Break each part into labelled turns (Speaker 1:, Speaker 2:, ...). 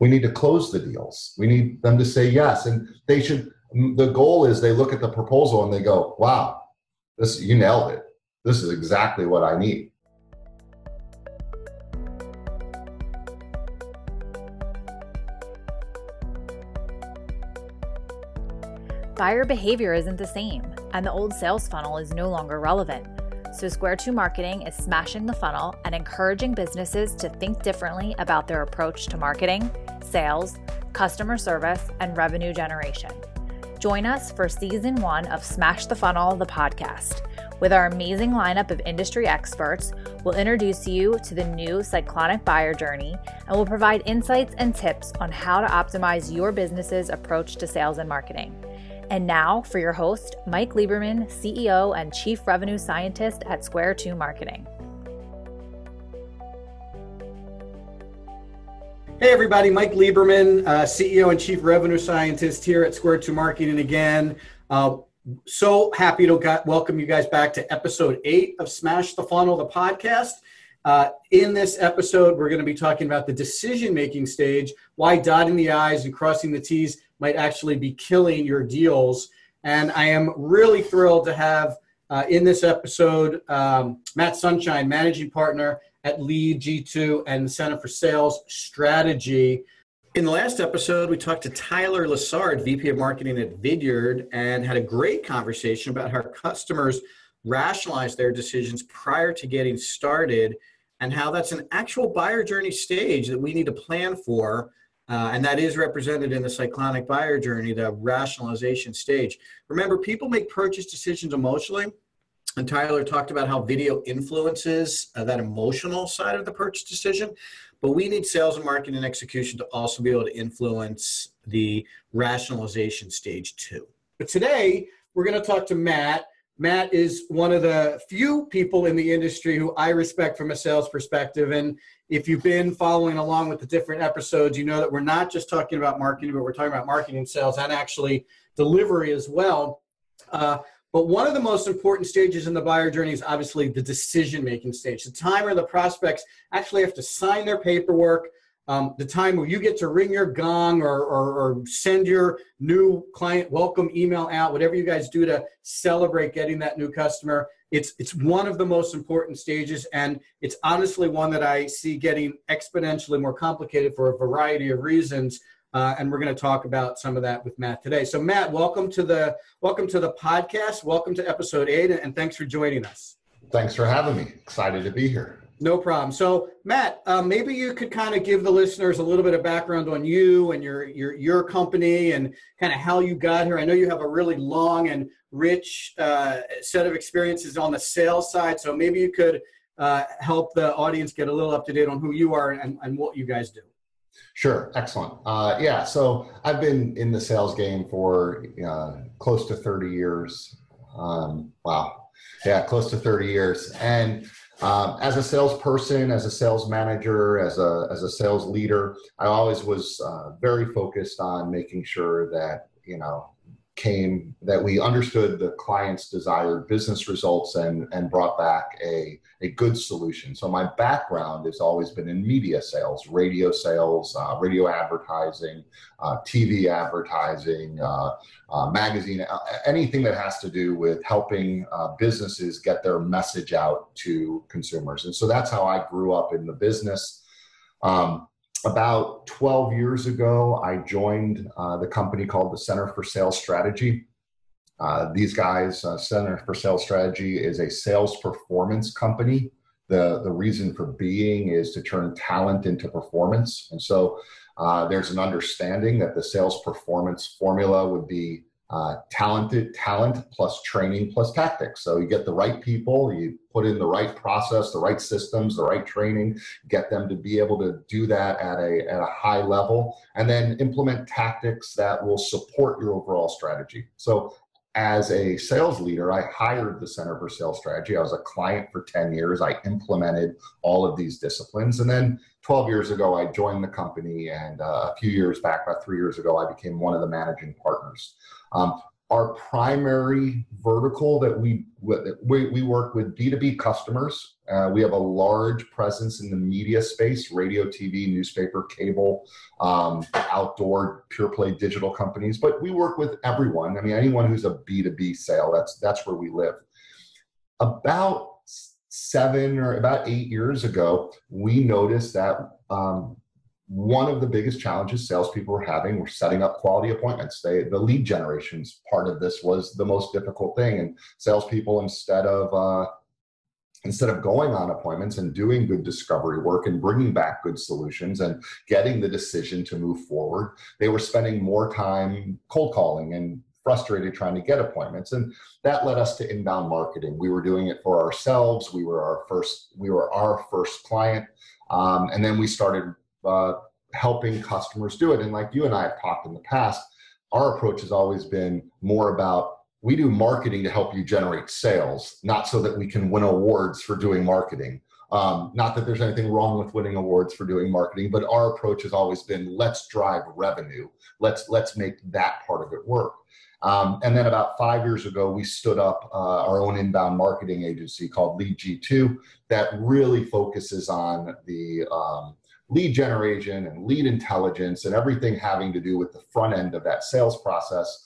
Speaker 1: We need to close the deals. We need them to say yes. And they should, the goal is they look at the proposal and they go, wow, this, you nailed it. This is exactly what I need.
Speaker 2: Buyer behavior isn't the same, and the old sales funnel is no longer relevant. So, Square 2 Marketing is smashing the funnel and encouraging businesses to think differently about their approach to marketing, sales, customer service, and revenue generation. Join us for season one of Smash the Funnel, the podcast. With our amazing lineup of industry experts, we'll introduce you to the new Cyclonic buyer journey and we'll provide insights and tips on how to optimize your business's approach to sales and marketing. And now for your host, Mike Lieberman, CEO and Chief Revenue Scientist at Square 2 Marketing.
Speaker 3: Hey, everybody, Mike Lieberman, uh, CEO and Chief Revenue Scientist here at Square 2 Marketing again. Uh, so happy to got, welcome you guys back to episode eight of Smash the Funnel, the podcast. Uh, in this episode, we're going to be talking about the decision making stage, why dotting the I's and crossing the T's might actually be killing your deals. And I am really thrilled to have uh, in this episode um, Matt Sunshine, managing partner at Lead G2 and the Center for Sales Strategy. In the last episode, we talked to Tyler Lessard, VP of Marketing at Vidyard, and had a great conversation about how customers rationalize their decisions prior to getting started and how that's an actual buyer journey stage that we need to plan for uh, and that is represented in the cyclonic buyer journey, the rationalization stage. Remember, people make purchase decisions emotionally. And Tyler talked about how video influences uh, that emotional side of the purchase decision. But we need sales and marketing and execution to also be able to influence the rationalization stage too. But today, we're going to talk to Matt. Matt is one of the few people in the industry who I respect from a sales perspective. And if you've been following along with the different episodes, you know that we're not just talking about marketing, but we're talking about marketing sales and actually delivery as well. Uh, but one of the most important stages in the buyer journey is obviously the decision making stage. The time where the prospects actually have to sign their paperwork, um, the time where you get to ring your gong or, or, or, send your new client welcome email out, whatever you guys do to celebrate getting that new customer. It's, it's one of the most important stages, and it's honestly one that I see getting exponentially more complicated for a variety of reasons. Uh, and we're going to talk about some of that with Matt today. So, Matt, welcome to the welcome to the podcast. Welcome to episode eight, and thanks for joining us.
Speaker 1: Thanks for having me. Excited to be here.
Speaker 3: No problem. So, Matt, um, maybe you could kind of give the listeners a little bit of background on you and your your your company and kind of how you got here. I know you have a really long and rich uh, set of experiences on the sales side, so maybe you could uh, help the audience get a little up to date on who you are and, and what you guys do.
Speaker 1: Sure, excellent. Uh, yeah, so I've been in the sales game for uh, close to 30 years. Um, wow, yeah, close to 30 years, and um, as a salesperson, as a sales manager, as a as a sales leader, I always was uh, very focused on making sure that you know came that we understood the client's desired business results and and brought back a a good solution. So my background has always been in media sales, radio sales, uh, radio advertising, uh, TV advertising, uh, uh, magazine, uh, anything that has to do with helping businesses get their message out to consumers. And so that's how I grew up in the business. Um, about 12 years ago, I joined uh, the company called the Center for Sales Strategy. Uh, these guys, uh, Center for Sales Strategy, is a sales performance company. The, the reason for being is to turn talent into performance. And so uh, there's an understanding that the sales performance formula would be uh, talented talent plus training plus tactics. So you get the right people, you put in the right process, the right systems, the right training, get them to be able to do that at a at a high level, and then implement tactics that will support your overall strategy. So as a sales leader, I hired the Center for Sales Strategy. I was a client for 10 years. I implemented all of these disciplines. And then 12 years ago, I joined the company. And uh, a few years back, about three years ago, I became one of the managing partners. Um, our primary vertical that we we, we work with b2b customers uh, we have a large presence in the media space radio tv newspaper cable um, outdoor pure play digital companies but we work with everyone i mean anyone who's a b2b sale that's that's where we live about seven or about eight years ago we noticed that um, one of the biggest challenges salespeople were having were setting up quality appointments. They, the lead generations part of this was the most difficult thing, and salespeople instead of uh, instead of going on appointments and doing good discovery work and bringing back good solutions and getting the decision to move forward, they were spending more time cold calling and frustrated trying to get appointments. And that led us to inbound marketing. We were doing it for ourselves. We were our first we were our first client. Um, and then we started uh, helping customers do it. And like you and I have talked in the past, our approach has always been more about we do marketing to help you generate sales, not so that we can win awards for doing marketing. Um, not that there's anything wrong with winning awards for doing marketing, but our approach has always been let's drive revenue. Let's let's make that part of it work. Um, and then about five years ago, we stood up uh, our own inbound marketing agency called Lead G2 that really focuses on the um, lead generation and lead intelligence and everything having to do with the front end of that sales process,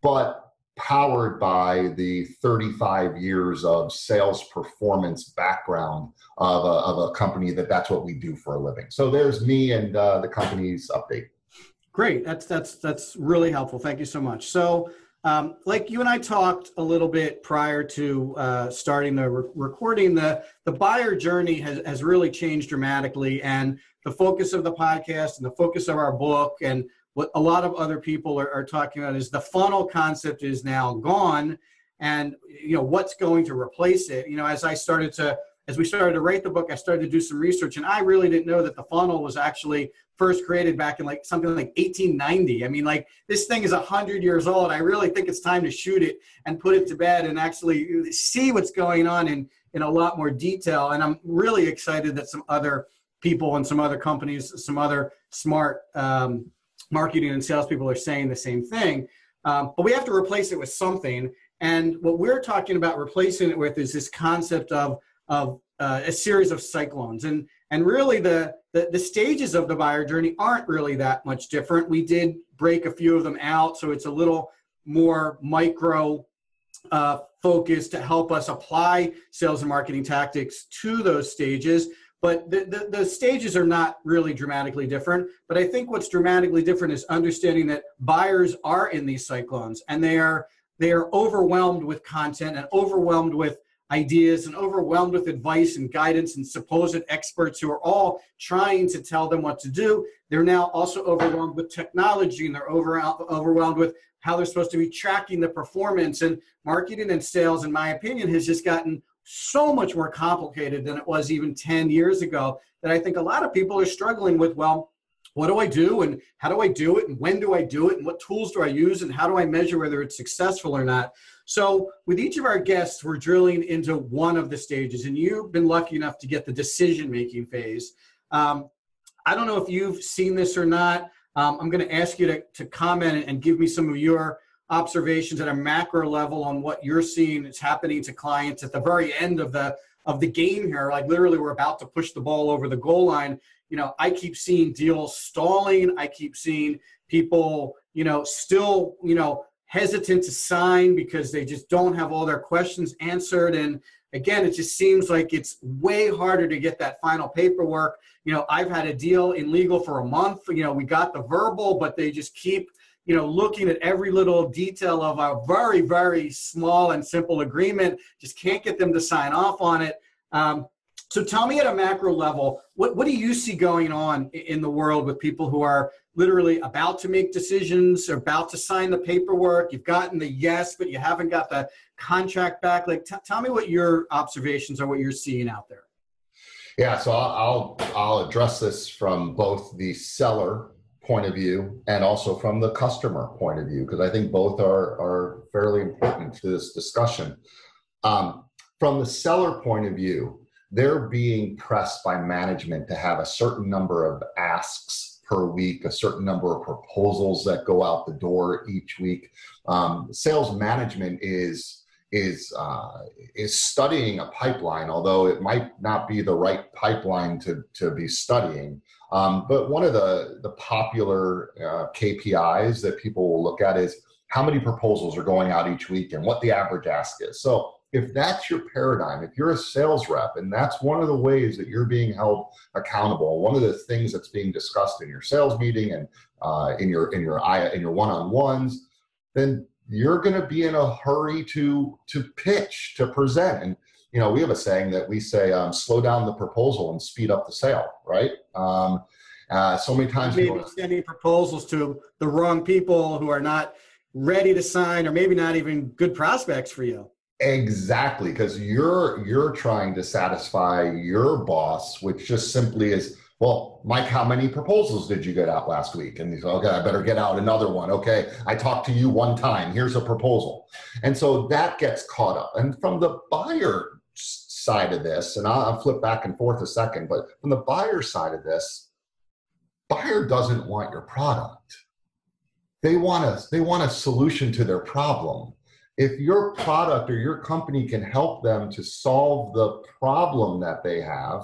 Speaker 1: but powered by the 35 years of sales performance background of a, of a company that that's what we do for a living. So there's me and uh, the company's update.
Speaker 3: Great. That's that's that's really helpful. Thank you so much. So um, like you and I talked a little bit prior to uh, starting the re- recording, the, the buyer journey has, has really changed dramatically. And the focus of the podcast and the focus of our book and what a lot of other people are, are talking about is the funnel concept is now gone. And, you know, what's going to replace it? You know, as I started to as we started to write the book, I started to do some research, and I really didn't know that the funnel was actually first created back in like something like 1890. I mean, like this thing is 100 years old. I really think it's time to shoot it and put it to bed and actually see what's going on in, in a lot more detail. And I'm really excited that some other people and some other companies, some other smart um, marketing and salespeople are saying the same thing. Um, but we have to replace it with something. And what we're talking about replacing it with is this concept of of uh, a series of cyclones. And, and really, the, the, the stages of the buyer journey aren't really that much different. We did break a few of them out, so it's a little more micro uh, focus to help us apply sales and marketing tactics to those stages. But the, the, the, stages are not really dramatically different. But I think what's dramatically different is understanding that buyers are in these cyclones and they are they are overwhelmed with content and overwhelmed with ideas and overwhelmed with advice and guidance and supposed experts who are all trying to tell them what to do. They're now also overwhelmed with technology and they're over, overwhelmed with how they're supposed to be tracking the performance. And marketing and sales, in my opinion, has just gotten so much more complicated than it was even 10 years ago that I think a lot of people are struggling with. Well, what do I do and how do I do it and when do I do it and what tools do I use and how do I measure whether it's successful or not? So, with each of our guests, we're drilling into one of the stages, and you've been lucky enough to get the decision making phase. Um, I don't know if you've seen this or not. Um, I'm going to ask you to, to comment and give me some of your observations at a macro level on what you're seeing is happening to clients at the very end of the of the game here. Like literally, we're about to push the ball over the goal line. You know, I keep seeing deals stalling. I keep seeing people, you know, still, you know, hesitant to sign because they just don't have all their questions answered. And again, it just seems like it's way harder to get that final paperwork. You know, I've had a deal in legal for a month. You know, we got the verbal, but they just keep, you know, looking at every little detail of a very, very small and simple agreement. Just can't get them to sign off on it. Um, so tell me at a macro level, what, what do you see going on in the world with people who are literally about to make decisions, about to sign the paperwork, you've gotten the yes, but you haven't got the contract back? Like, t- tell me what your observations are, what you're seeing out there.
Speaker 1: Yeah, so I'll, I'll address this from both the seller point of view and also from the customer point of view because I think both are are fairly important to this discussion. Um, from the seller point of view, they're being pressed by management to have a certain number of asks per week, a certain number of proposals that go out the door each week. Um, sales management is is uh, is studying a pipeline, although it might not be the right pipeline to to be studying. Um, but one of the the popular uh, KPIs that people will look at is how many proposals are going out each week and what the average ask is. So if that's your paradigm, if you're a sales rep and that's one of the ways that you're being held accountable, one of the things that's being discussed in your sales meeting and uh, in your in your in your one-on-ones, then you're going to be in a hurry to to pitch to present. And you know we have a saying that we say um, slow down the proposal and speed up the sale right? Um, uh, so many times
Speaker 3: maybe people, sending proposals to the wrong people who are not ready to sign or maybe not even good prospects for you.
Speaker 1: Exactly because you're you're trying to satisfy your boss which just simply is well, Mike, how many proposals did you get out last week? And he's okay, I better get out another one. Okay, I talked to you one time. Here's a proposal. And so that gets caught up. And from the buyer side of this, and I'll flip back and forth a second, but from the buyer side of this, buyer doesn't want your product. They want a they want a solution to their problem. If your product or your company can help them to solve the problem that they have,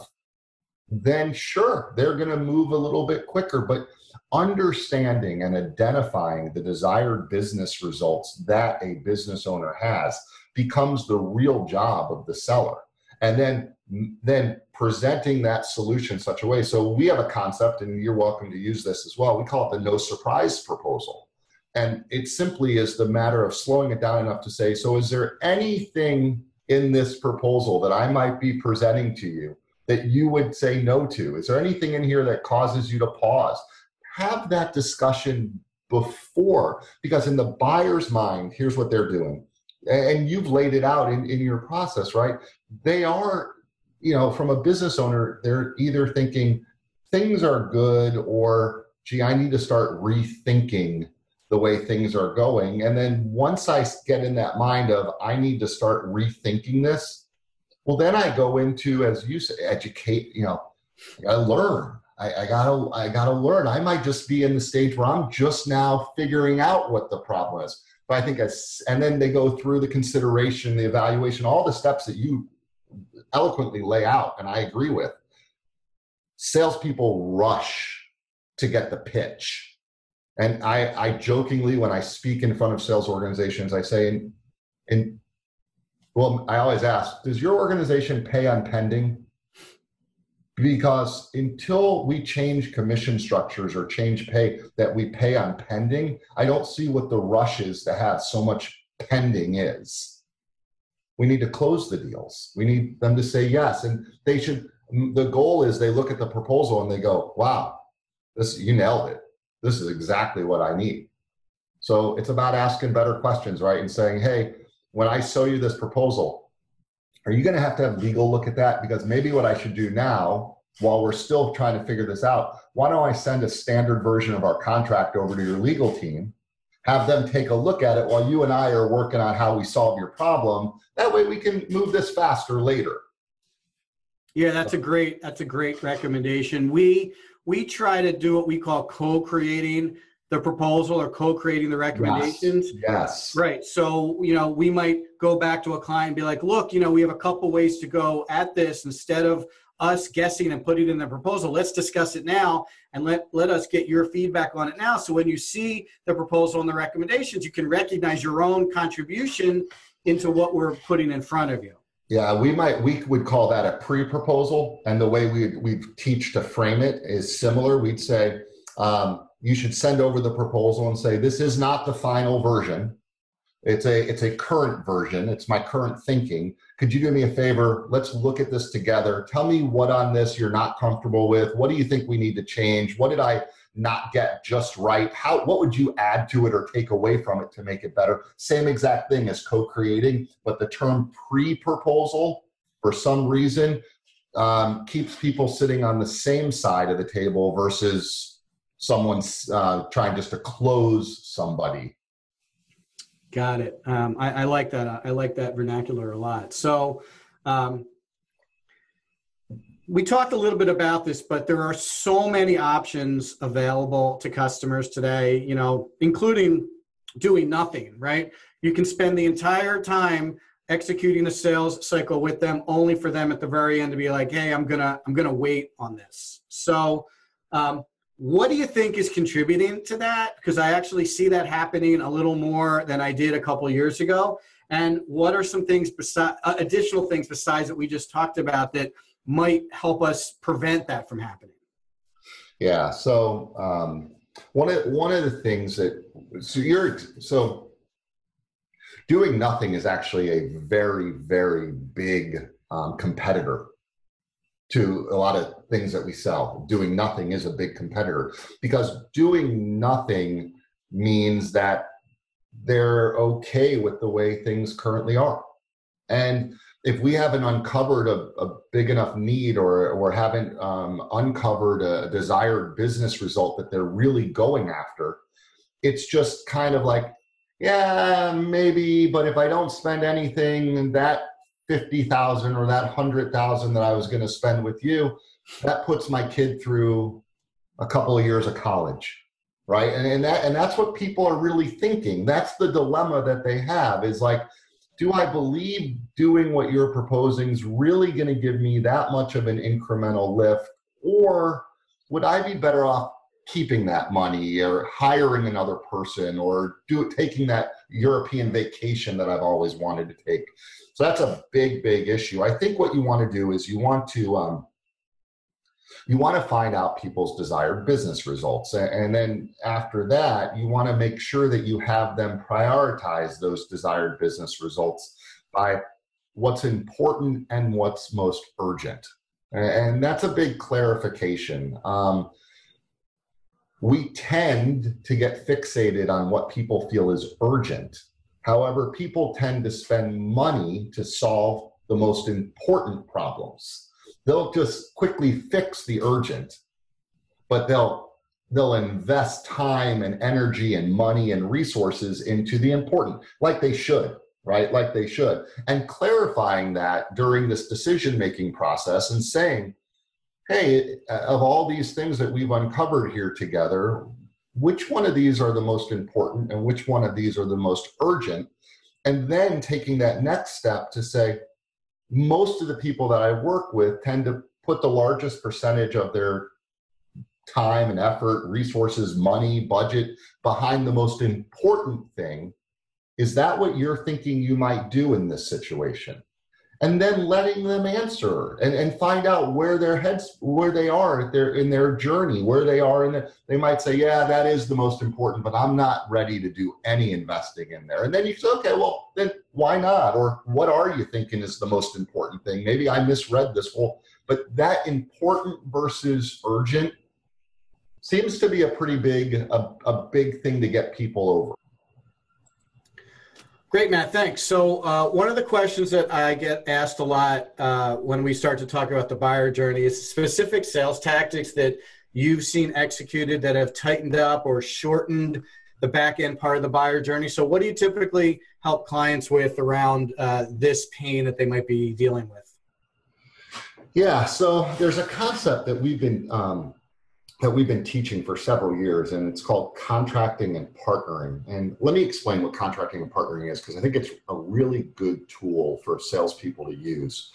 Speaker 1: then sure, they're going to move a little bit quicker. But understanding and identifying the desired business results that a business owner has becomes the real job of the seller. And then then presenting that solution such a way. So we have a concept, and you're welcome to use this as well. We call it the no surprise proposal. And it simply is the matter of slowing it down enough to say, so is there anything in this proposal that I might be presenting to you that you would say no to? Is there anything in here that causes you to pause? Have that discussion before, because in the buyer's mind, here's what they're doing. And you've laid it out in, in your process, right? They are, you know, from a business owner, they're either thinking things are good or, gee, I need to start rethinking the way things are going. And then once I get in that mind of, I need to start rethinking this, well, then I go into, as you say, educate, you know, I learn. I, I, gotta I gotta learn. I might just be in the stage where I'm just now figuring out what the problem is. But I think as and then they go through the consideration, the evaluation, all the steps that you eloquently lay out, and I agree with. Salespeople rush to get the pitch. And I, I jokingly, when I speak in front of sales organizations, I say, in, in well, I always ask, does your organization pay on pending? Because until we change commission structures or change pay that we pay on pending, I don't see what the rush is to have so much pending is. We need to close the deals. We need them to say yes. And they should, mm, the goal is they look at the proposal and they go, wow, this, you nailed it. This is exactly what I need. So it's about asking better questions, right? And saying, hey, when I show you this proposal, are you going to have to have legal look at that? Because maybe what I should do now, while we're still trying to figure this out, why don't I send a standard version of our contract over to your legal team? Have them take a look at it while you and I are working on how we solve your problem. That way we can move this faster later.
Speaker 3: Yeah, that's a great that's a great recommendation. We we try to do what we call co-creating the proposal or co-creating the recommendations.
Speaker 1: Yes. yes.
Speaker 3: Right. So, you know, we might go back to a client and be like, look, you know, we have a couple ways to go at this instead of us guessing and putting in the proposal. Let's discuss it now and let, let us get your feedback on it now. So when you see the proposal and the recommendations, you can recognize your own contribution into what we're putting in front of you.
Speaker 1: Yeah, we might we would call that a pre-proposal, and the way we we teach to frame it is similar. We'd say, um, you should send over the proposal and say, this is not the final version. It's a, it's a current version. It's my current thinking. Could you do me a favor? Let's look at this together. Tell me what on this you're not comfortable with. What do you think we need to change? What did I not get just right? How, what would you add to it or take away from it to make it better? Same exact thing as co-creating, but the term pre-proposal for some reason um, keeps people sitting on the same side of the table versus someone's uh, trying just to close somebody.
Speaker 3: Got it. Um, I, I, like that. I like that vernacular a lot. So, um, we talked a little bit about this, but there are so many options available to customers today, you know, including doing nothing, right? You can spend the entire time executing a sales cycle with them only for them at the very end to be like, hey, I'm gonna, I'm gonna wait on this. So um, what do you think is contributing to that? Because I actually see that happening a little more than I did a couple years ago. And what are some things besides uh, additional things besides that we just talked about that might help us prevent that from happening?
Speaker 1: Yeah. So um, one of one of the things that so you're so doing nothing is actually a very very big um, competitor to a lot of things that we sell. Doing nothing is a big competitor because doing nothing means that they're okay with the way things currently are. And if we haven't uncovered a, a big enough need or, or haven't um, uncovered a desired business result that they're really going after, it's just kind of like, yeah, maybe, but if I don't spend anything, that 50,000 or that 100,000 that I was going to spend with you, that puts my kid through a couple of years of college right and, and that and that's what people are really thinking that's the dilemma that they have is like do I believe doing what you're proposing is really going to give me that much of an incremental lift? Or would I be better off keeping that money or hiring another person or do taking that European vacation that I've always wanted to take? So that's a big, big issue. I think what you want to do is you want to um, you want to find out people's desired business results. And then after that, you want to make sure that you have them prioritize those desired business results by what's important and what's most urgent. And that's a big clarification. Um, we tend to get fixated on what people feel is urgent. However, people tend to spend money to solve the most important problems they'll just quickly fix the urgent, but they'll they'll invest time and energy and money and resources into the important, like they should, right? Like they should. And clarifying that during this decision making process and saying, hey, uh, of all these things that we've uncovered here together, which one of these are the most important and which one of these are the most urgent? And then taking that next step to say, most of the people that I work with tend to put the largest percentage of their time and effort, resources, money, budget behind the most important thing. Is that what you're thinking you might do in this situation? And then letting them answer and, and find out where their heads where they are their, in their journey where they are and the, they might say yeah that is the most important but i'm not ready to do any investing in there. And then you say okay well then why not? Or what are you thinking is the most important thing? Maybe i misread this whole but that important versus urgent seems to be a pretty big a, a big thing to get people over
Speaker 3: Great, Matt. Thanks. So, uh, one of the questions that I get asked a lot uh, when we start to talk about the buyer journey is specific sales tactics that you've seen executed that have tightened up or shortened the back end part of the buyer journey. So, what do you typically help clients with around uh, this pain that they might be dealing with?
Speaker 1: Yeah, so there's a concept that we've been um, that we've been teaching for several years, and it's called contracting and partnering. And let me explain what contracting and partnering is, because I think it's a really good tool for salespeople to use.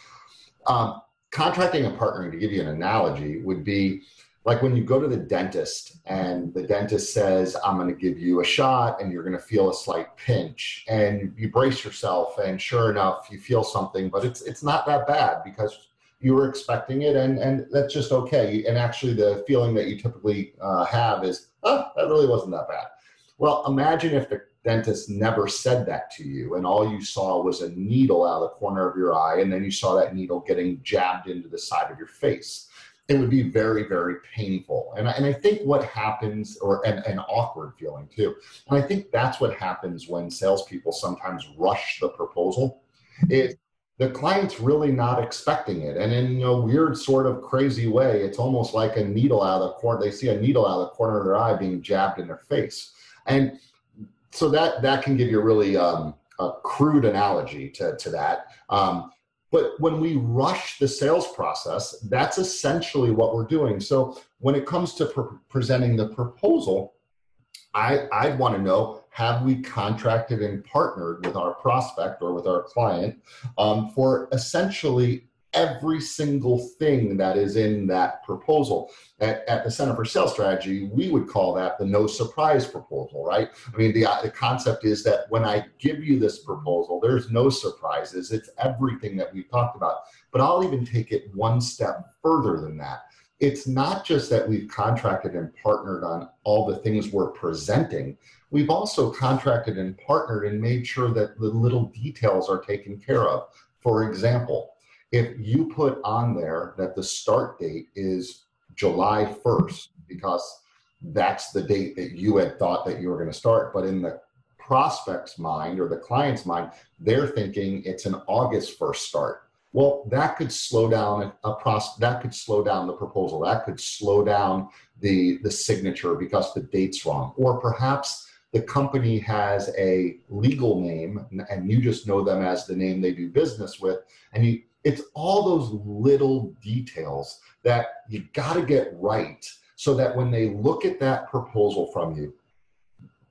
Speaker 1: Um, contracting and partnering, to give you an analogy, would be like when you go to the dentist and the dentist says, I'm going to give you a shot and you're going to feel a slight pinch, and you brace yourself, and sure enough, you feel something, but it's it's not that bad because you were expecting it, and and that's just okay. And actually, the feeling that you typically uh, have is, oh, that really wasn't that bad. Well, imagine if the dentist never said that to you, and all you saw was a needle out of the corner of your eye, and then you saw that needle getting jabbed into the side of your face. It would be very, very painful. And I, and I think what happens, or an, an awkward feeling too. And I think that's what happens when salespeople sometimes rush the proposal. The client's really not expecting it. And in a weird sort of crazy way, it's almost like a needle out of the corner. They see a needle out of the corner of their eye being jabbed in their face. And so that that can give you a really um, a crude analogy to, to that. Um, But when we rush the sales process, that's essentially what we're doing. So when it comes to pre- presenting the proposal, I, I want to know have we contracted and partnered with our prospect or with our client um, for essentially every single thing that is in that proposal. At, at, the Center for Sales Strategy, we would call that the no surprise proposal, right? I mean, the, the concept is that when I give you this proposal, there's no surprises. It's everything that we've talked about. But I'll even take it one step further than that. It's not just that we've contracted and partnered on all the things we're presenting. We've also contracted and partnered and made sure that the little details are taken care of. For example, if you put on there that the start date is July 1st, because that's the date that you had thought that you were going to start, but in the prospect's mind or the client's mind, they're thinking it's an August 1st start. Well, that could slow down a process. That could slow down the proposal. That could slow down the the signature because the date's wrong. Or perhaps the company has a legal name and you just know them as the name they do business with, and you it's all those little details that you got to get right so that when they look at that proposal from you,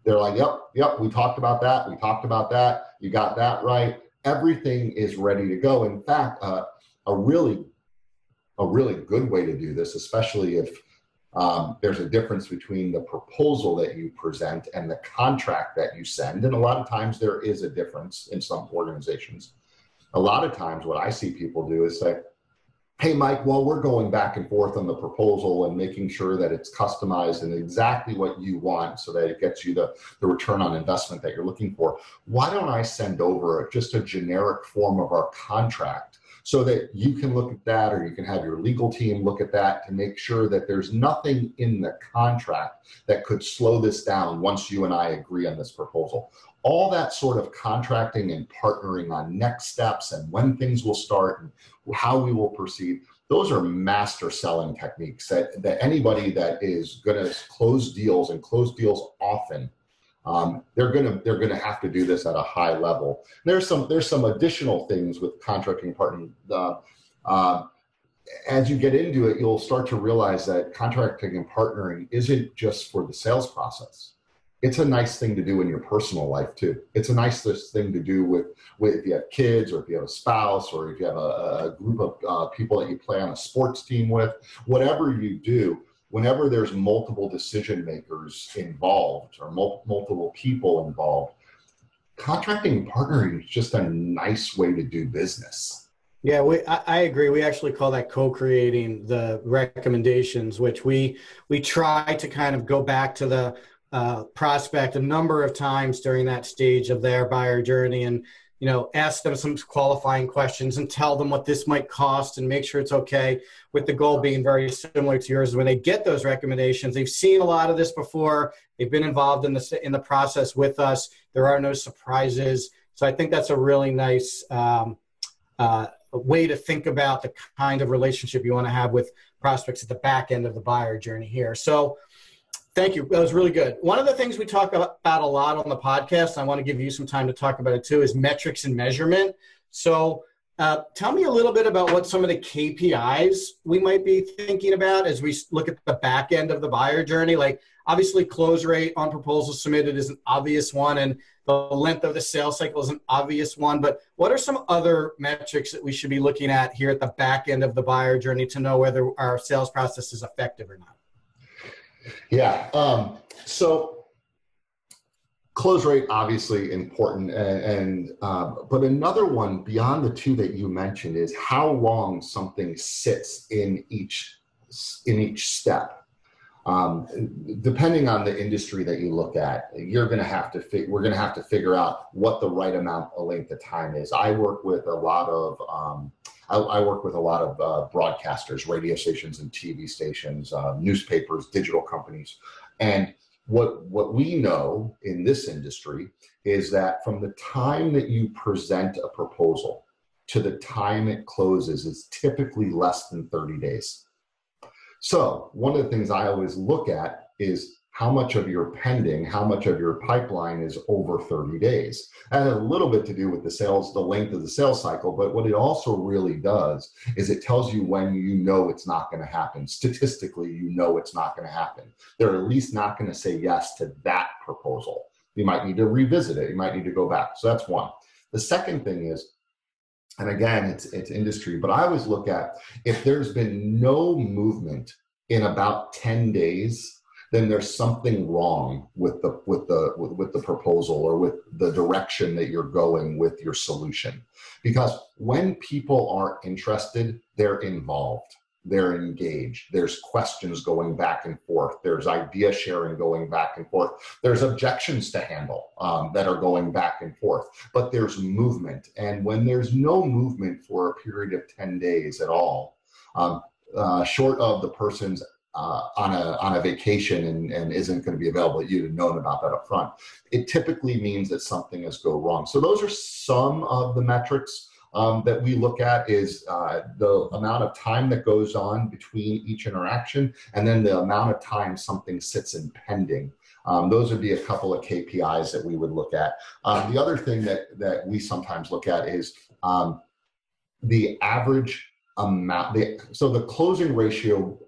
Speaker 1: they're like, yep, yep, we talked about that. We talked about that. You got that right. Everything is ready to go. In fact, uh, a really, a really good way to do this, especially if um, there's a difference between the proposal that you present and the contract that you send. And a lot of times there is a difference in some organizations a lot of times what I see people do is say, hey, Mike, while we're going back and forth on the proposal and making sure that it's customized and exactly what you want so that it gets you the, the return on investment that you're looking for, why don't I send over just a generic form of our contract so that you can look at that or you can have your legal team look at that to make sure that there's nothing in the contract that could slow this down once you and I agree on this proposal. All that sort of contracting and partnering on next steps and when things will start and how we will proceed those are master selling techniques that, that anybody that is going to close deals and close deals often um, they're to they're to have to do this at a high level there's some there's some additional things with contracting partnering uh, uh, as you get into it you'll start to realize that contracting and partnering isn't just for the sales process it's a nice thing to do in your personal life too. It's a nice thing to do with, with if you have kids or if you have a spouse or if you have a, a group of uh, people that you play on a sports team with. Whatever you do, whenever there's multiple decision makers involved or mul- multiple people involved, contracting and partnering is just a nice way to do business.
Speaker 3: Yeah, we, I, I, agree. We actually call that co-creating the recommendations, which we we try to kind of go back to the uh, prospect a number of times during that stage of their buyer journey and you know ask them some qualifying questions and tell them what this might cost and make sure it's okay with the goal being very similar to yours when they get those recommendations. They've seen a lot of this before. They've been involved in the in the process with us. There are no surprises. So i think that's a really nice um, uh, way to think about the kind of relationship you want to have with prospects at the back end of the buyer journey here. So Thank you. That was really good. One of the things we talk about a lot on the podcast, I want to give you some time to talk about it too, is metrics and measurement. So, uh, tell me a little bit about what some of the KPIs we might be thinking about as we look at the back end of the buyer journey. Like, obviously, close rate on proposals submitted is an obvious one, and the length of the sales cycle is an obvious one. But what are some other metrics that we should be looking at here at the back end of the buyer journey to know whether our sales process is effective or not?
Speaker 1: Yeah. Um, so close rate obviously important and, and um, but another one beyond the two that you mentioned is how long something sits in each in each step um, depending on the industry that you look at you're going to have to fi- we're going to have to figure out what the right amount of length of time is i work with a lot of um, I, I, work with a lot of uh, broadcasters, radio stations, and TV stations, uh, newspapers, digital companies, and what what we know in this industry is that from the time that you present a proposal to the time it closes is typically less than 30 days. So one of the things I always look at is how much of your pending, how much of your pipeline is over 30 days. That has a little bit to do with the sales, the length of the sales cycle, but what it also really does is it tells you when you know it's not going to happen. Statistically, you know it's not going to happen. They're at least not going to say yes to that proposal. You might need to revisit it. You might need to go back. So that's one. The second thing is, and again, it's it's industry, but I always look at if there's been no movement in about 10 days then there's something wrong with the with the with, with, the proposal or with the direction that you're going with your solution. Because when people are interested they're involved they're engaged there's questions going back and forth there's idea sharing going back and forth there's objections to handle um, that are going back and forth but there's movement and when there's no movement for a period of 10 days at all um, uh, short of the person's uh, on a on a vacation and, and isn't going to be available, you'd have known about that up front. It typically means that something has go wrong. So those are some of the metrics um, that we look at is uh, the amount of time that goes on between each interaction, and then the amount of time something sits in pending. Um, those would be a couple of KPIs that we would look at. Um, the other thing that that we sometimes look at is um, the average amount. The, so the closing ratio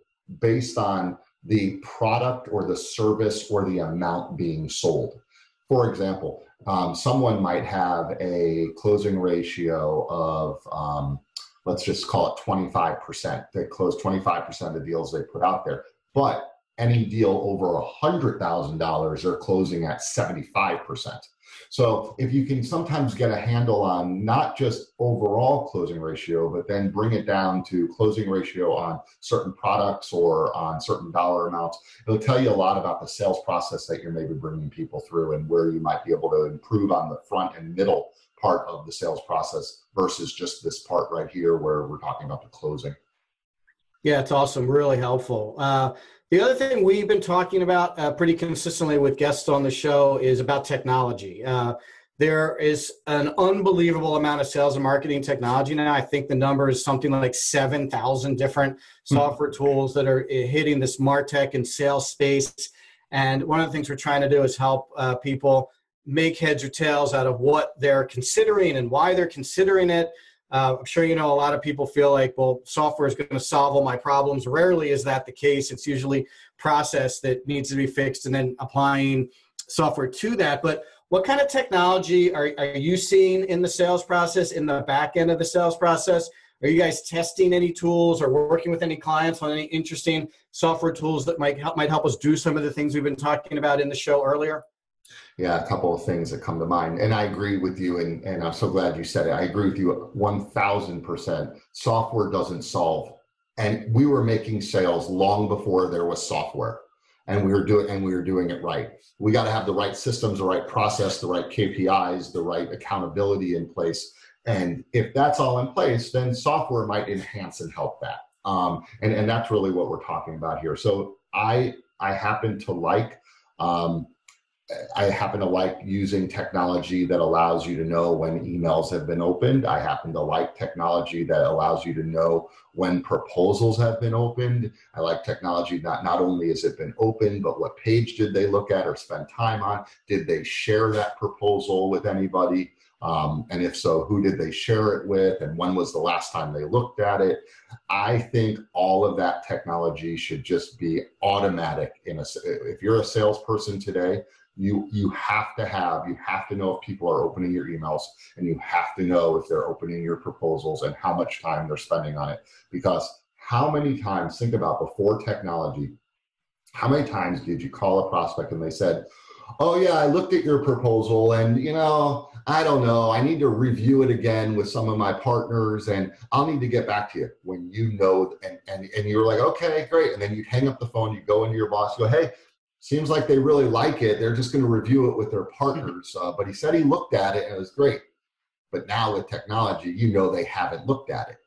Speaker 1: based on the product or the service or the amount being sold. For example, um, someone might have a closing ratio of, um, let's just call it 25%. They close 25% of the deals they put out there. But any deal over $100,000, they're closing at 75%. So if you can sometimes get a handle on not just overall closing ratio, but then bring it down to closing ratio on certain products or on certain dollar amounts, it'll tell you a lot about the sales process that you're maybe bringing people through and where you might be able to improve on the front and middle part of the sales process versus just this part right here where we're talking about the closing.
Speaker 3: Yeah, it's awesome. Really helpful. Uh, the other thing we've been talking about uh, pretty consistently with guests on the show is about technology. Uh, there is an unbelievable amount of sales and marketing technology now. I think the number is something like 7,000 different hmm. software mm-hmm. tools that are uh, hitting this MarTech and sales space. And one of the things we're trying to do is help uh, people make heads or tails out of what they're considering and why they're considering it. Uh, I'm sure you know a lot of people feel like, well, software is going to solve all my problems. Rarely is that the case. It's usually process that needs to be fixed and then applying software to that. But what kind of technology are, are you seeing in the sales process, in the back end of the sales process? Are you guys testing any tools or working with any clients on any interesting software tools that might help, might help us do some of the things we've been talking about in the show earlier?
Speaker 1: Yeah, a couple of things that come to mind. And I agree with you, and, and I'm so glad you said it. I agree with you 1000%. Software doesn't solve. And we were making sales long before there was software. And we were doing and we were doing it right. We got to have the right systems, the right process, the right KPIs, the right accountability in place. And if that's all in place, then software might enhance and help that. Um, and, and that's really what we're talking about here. So I I happen to like um, I happen to like using technology that allows you to know when emails have been opened. I happen to like technology that allows you to know when proposals have been opened. I like technology that not only has it been opened, but what page did they look at or spend time on? Did they share that proposal with anybody? Um, and if so, who did they share it with? And when was the last time they looked at it? I think all of that technology should just be automatic. In a, if you're a salesperson today, you you have to have you have to know if people are opening your emails and you have to know if they're opening your proposals and how much time they're spending on it. Because how many times think about before technology how many times did you call a prospect and they said oh yeah i looked at your proposal and you know i don't know i need to review it again with some of my partners and i'll need to get back to you. When you know and and, and you're like okay great. And then you hang up the phone you go into your boss you go hey seems like they really like it. They're just going to review it with their partners. Uh, but he said he looked at it and it was great. But now with technology, you know they haven't looked at it.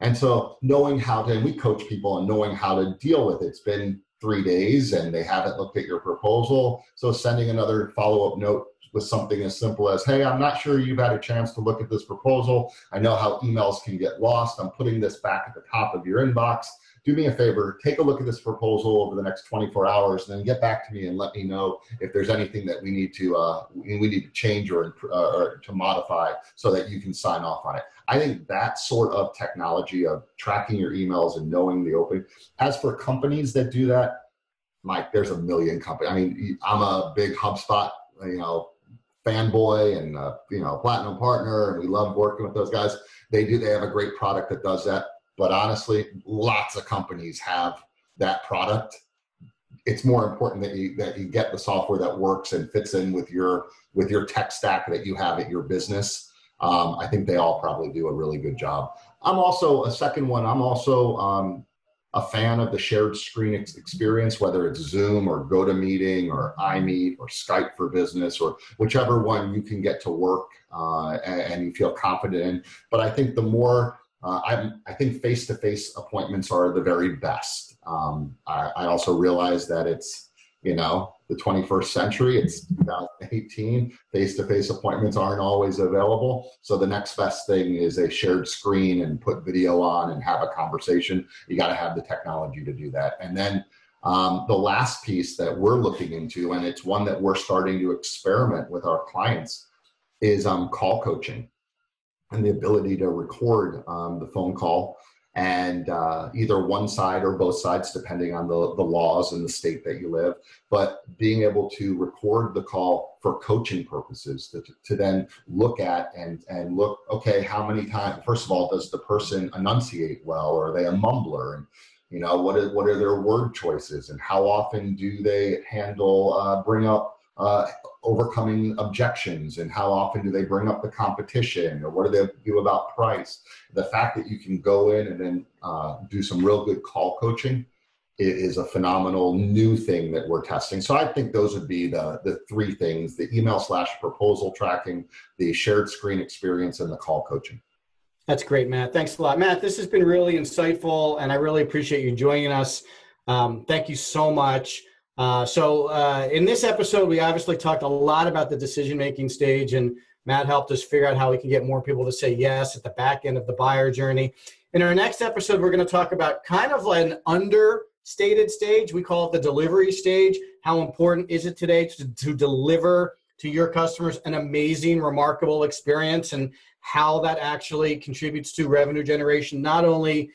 Speaker 1: And so knowing how to, we coach people and knowing how to deal with it. It's been three days and they haven't looked at your proposal. So sending another follow up note with something as simple as, hey, I'm not sure you've had a chance to look at this proposal. I know how emails can get lost. I'm putting this back at the top of your inbox do me a favor, take a look at this proposal over the next 24 hours, and then get back to me and let me know if there's anything that we need to uh, we need to change or, uh, or to modify so that you can sign off on it. I think that sort of technology of tracking your emails and knowing the open. As for companies that do that, Mike, there's a million companies. I mean, I'm a big HubSpot, you know, fanboy and uh, you know platinum partner, and we love working with those guys. They do. They have a great product that does that. But honestly, lots of companies have that product. It's more important that you that you get the software that works and fits in with your with your tech stack that you have at your business. Um, I think they all probably do a really good job. I'm also a second one. I'm also um, a fan of the shared screen ex- experience, whether it's Zoom or GoToMeeting or iMeet or Skype for Business or whichever one you can get to work uh, and, and, you feel confident in. But I think the more uh, I, I think face-to-face appointments are the very best. Um, I, I also realize that it's you know the 21st century it's 2018 face-to-face appointments aren't always available. So the next best thing is a shared screen and put video on and have a conversation. You got to have the technology to do that. And then um, the last piece that we're looking into and it's one that we're starting to experiment with our clients is um, call coaching and the ability to record um, the phone call and uh, either one side or both sides, depending on the, the laws in the state that you live. But being able to record the call for coaching purposes to, to then look at and, and look, okay, how many times, first of all, does the person enunciate well or are they a mumbler? And, you know, what are, what are their word choices and how often do they handle, uh, bring up uh, overcoming objections and how often do they bring up the competition or what do they do about price? The fact that you can go in and then uh, do some real good call coaching is a phenomenal new thing that we're testing. So i think those would be the the three things the email slash proposal tracking the shared screen experience and the call coaching.
Speaker 3: That's great matt. Thanks a lot. Matt this has been really insightful and i really appreciate you joining us. Um, thank you so much uh, so uh, in this episode, we obviously talked a lot about the decision-making stage, and Matt helped us figure out how we can get more people to say yes at the back end of the buyer journey. In our next episode, we're going to talk about kind of like an understated stage. We call it the delivery stage. How important is it today to, to deliver to your customers an amazing, remarkable experience, and how that actually contributes to revenue generation, not only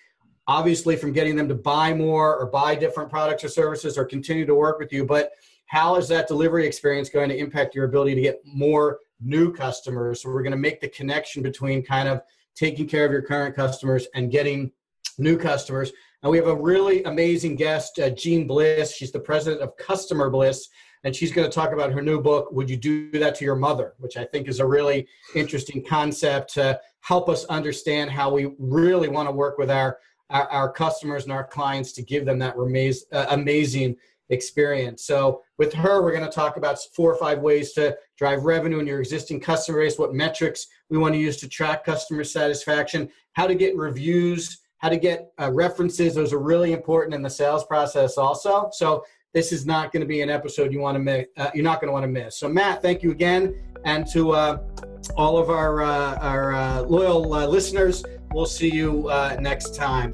Speaker 3: obviously from getting them to buy more or buy different products or services or continue to work with you, but how is that delivery experience going to impact your ability to get more new customers? So we're going to make the connection between kind of taking care of your current customers and getting new customers. And we have a really amazing guest, uh, Jeanne Bliss. She's the president of Customer Bliss, and she's going to talk about her new book, Would You Do That to Your Mother? which I think is a really interesting concept to help us understand how we really want to work with our our, our customers and our clients to give them that remaze, uh, amazing experience. So with her, we're going to talk about four or five ways to drive revenue in your existing customer base, what metrics we want to use to track customer satisfaction, how to get reviews, how to get uh, references. Those are really important in the sales process also. So this is not going to be an episode you want to miss. Uh, you're not going to want to miss. So Matt, thank you again, and to uh, all of our uh, our uh, loyal uh, listeners. We'll see you uh, next time.